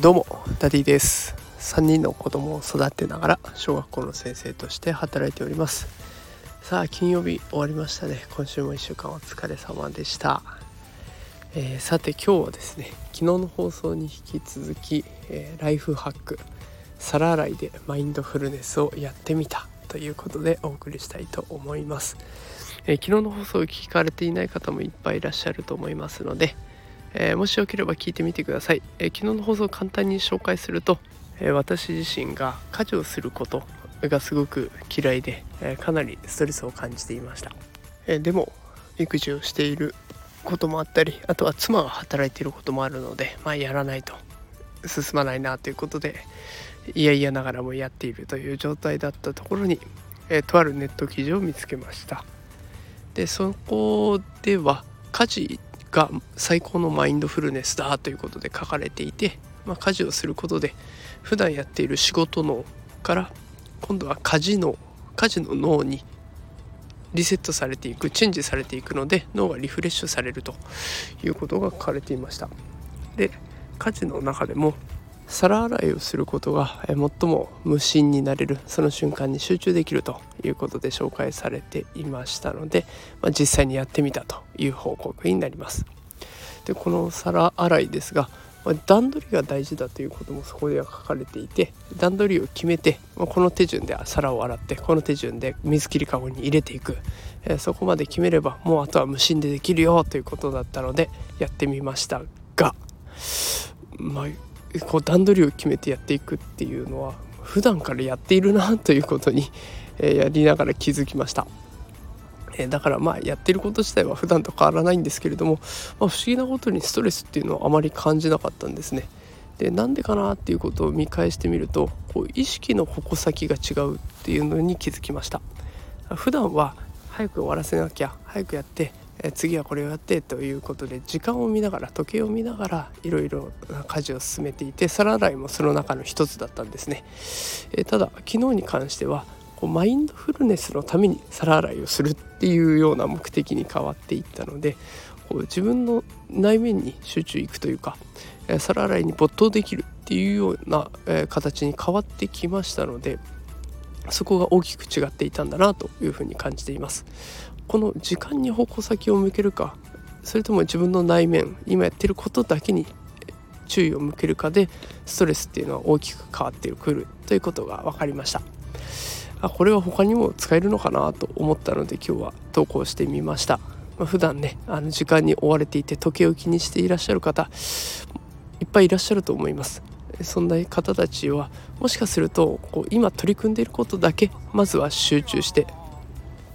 どうもダディです。3人の子供を育てながら小学校の先生として働いております。さあ金曜日終わりましたね。今週も1週間お疲れ様でした、えー、さて今日はですね昨日の放送に引き続き、えー、ライフハック皿洗いでマインドフルネスをやってみたということでお送りしたいと思います、えー、昨日の放送を聞かれていない方もいっぱいいらっしゃると思いますので、えー、もしよければ聞いてみてください、えー、昨日の放送を簡単に紹介すると、え私自身が家事をすることがすごく嫌いで、えかなりストレスを感じていました、えでも育児をしていることもあったりあとは妻が働いていることもあるのでまあやらないと進まないなということでいやいやながらもやっているという状態だったところに、えとあるネット記事を見つけました。でそこでは家事が最高のマインドフルネスだということで書かれていて、まあ、家事をすることで普段やっている仕事脳から今度は家事脳家事の脳にリセットされていくチェンジされていくので脳がリフレッシュされるということが書かれていました。で家事の中でも皿洗いをすることが最も無心になれるその瞬間に集中できるということで紹介されていましたので、まあ、実際にやってみたという報告になります。でこの皿洗いですが、まあ、段取りが大事だということもそこでは書かれていて段取りを決めて、まあ、この手順で皿を洗ってこの手順で水切りかごに入れていく、えー、そこまで決めればもうあとは無心でできるよということだったのでやってみましたがまあこう段取りを決めてやっていくっていうのは普段からやっているなということに、えやりながら気づきました。えだからまあやってること自体は普段と変わらないんですけれども、まあ、不思議なことにストレスっていうのはあまり感じなかったんですね。でなんでかなっていうことを見返してみるとこう意識の矛先が違うっていうのに気づきました。普段は早く終わらせなきゃ早くやってえ次はこれをやってということで時間を見ながら時計を見ながらいろいろ家事を進めていて皿洗いもその中の一つだったんですね、えただ昨日に関してはこうマインドフルネスのために皿洗いをするっていうような目的に変わっていったのでこう自分の内面に集中いくというか、え皿洗いに没頭できるっていうような、え形に変わってきましたのでそこが大きく違っていたんだなというふうに感じています。この時間に矛先を向けるかそれとも自分の内面今やってることだけに注意を向けるかでストレスっていうのは大きく変わってくるということが分かりました。あこれは他にも使えるのかなと思ったので今日は投稿してみました、まあ、普段ねあの時間に追われていて時計を気にしていらっしゃる方いっぱいいらっしゃると思います。そんな方たちはもしかするとこう今取り組んでいることだけまずは集中して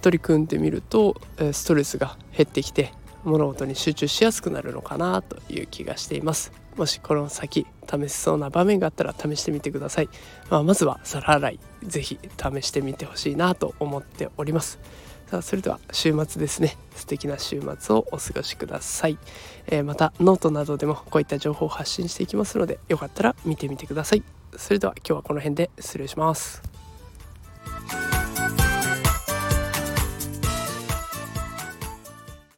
取り組んでみるとストレスが減ってきて物事に集中しやすくなるのかなという気がしています。もしこの先試せそうな場面があったら試してみてください、まあ、まずは皿洗い是非試してみてほしいなと思っております。さあそれでは週末ですね。素敵な週末をお過ごしください、えー、またノートなどでもこういった情報を発信していきますのでよかったら見てみてください。それでは今日はこの辺で失礼します。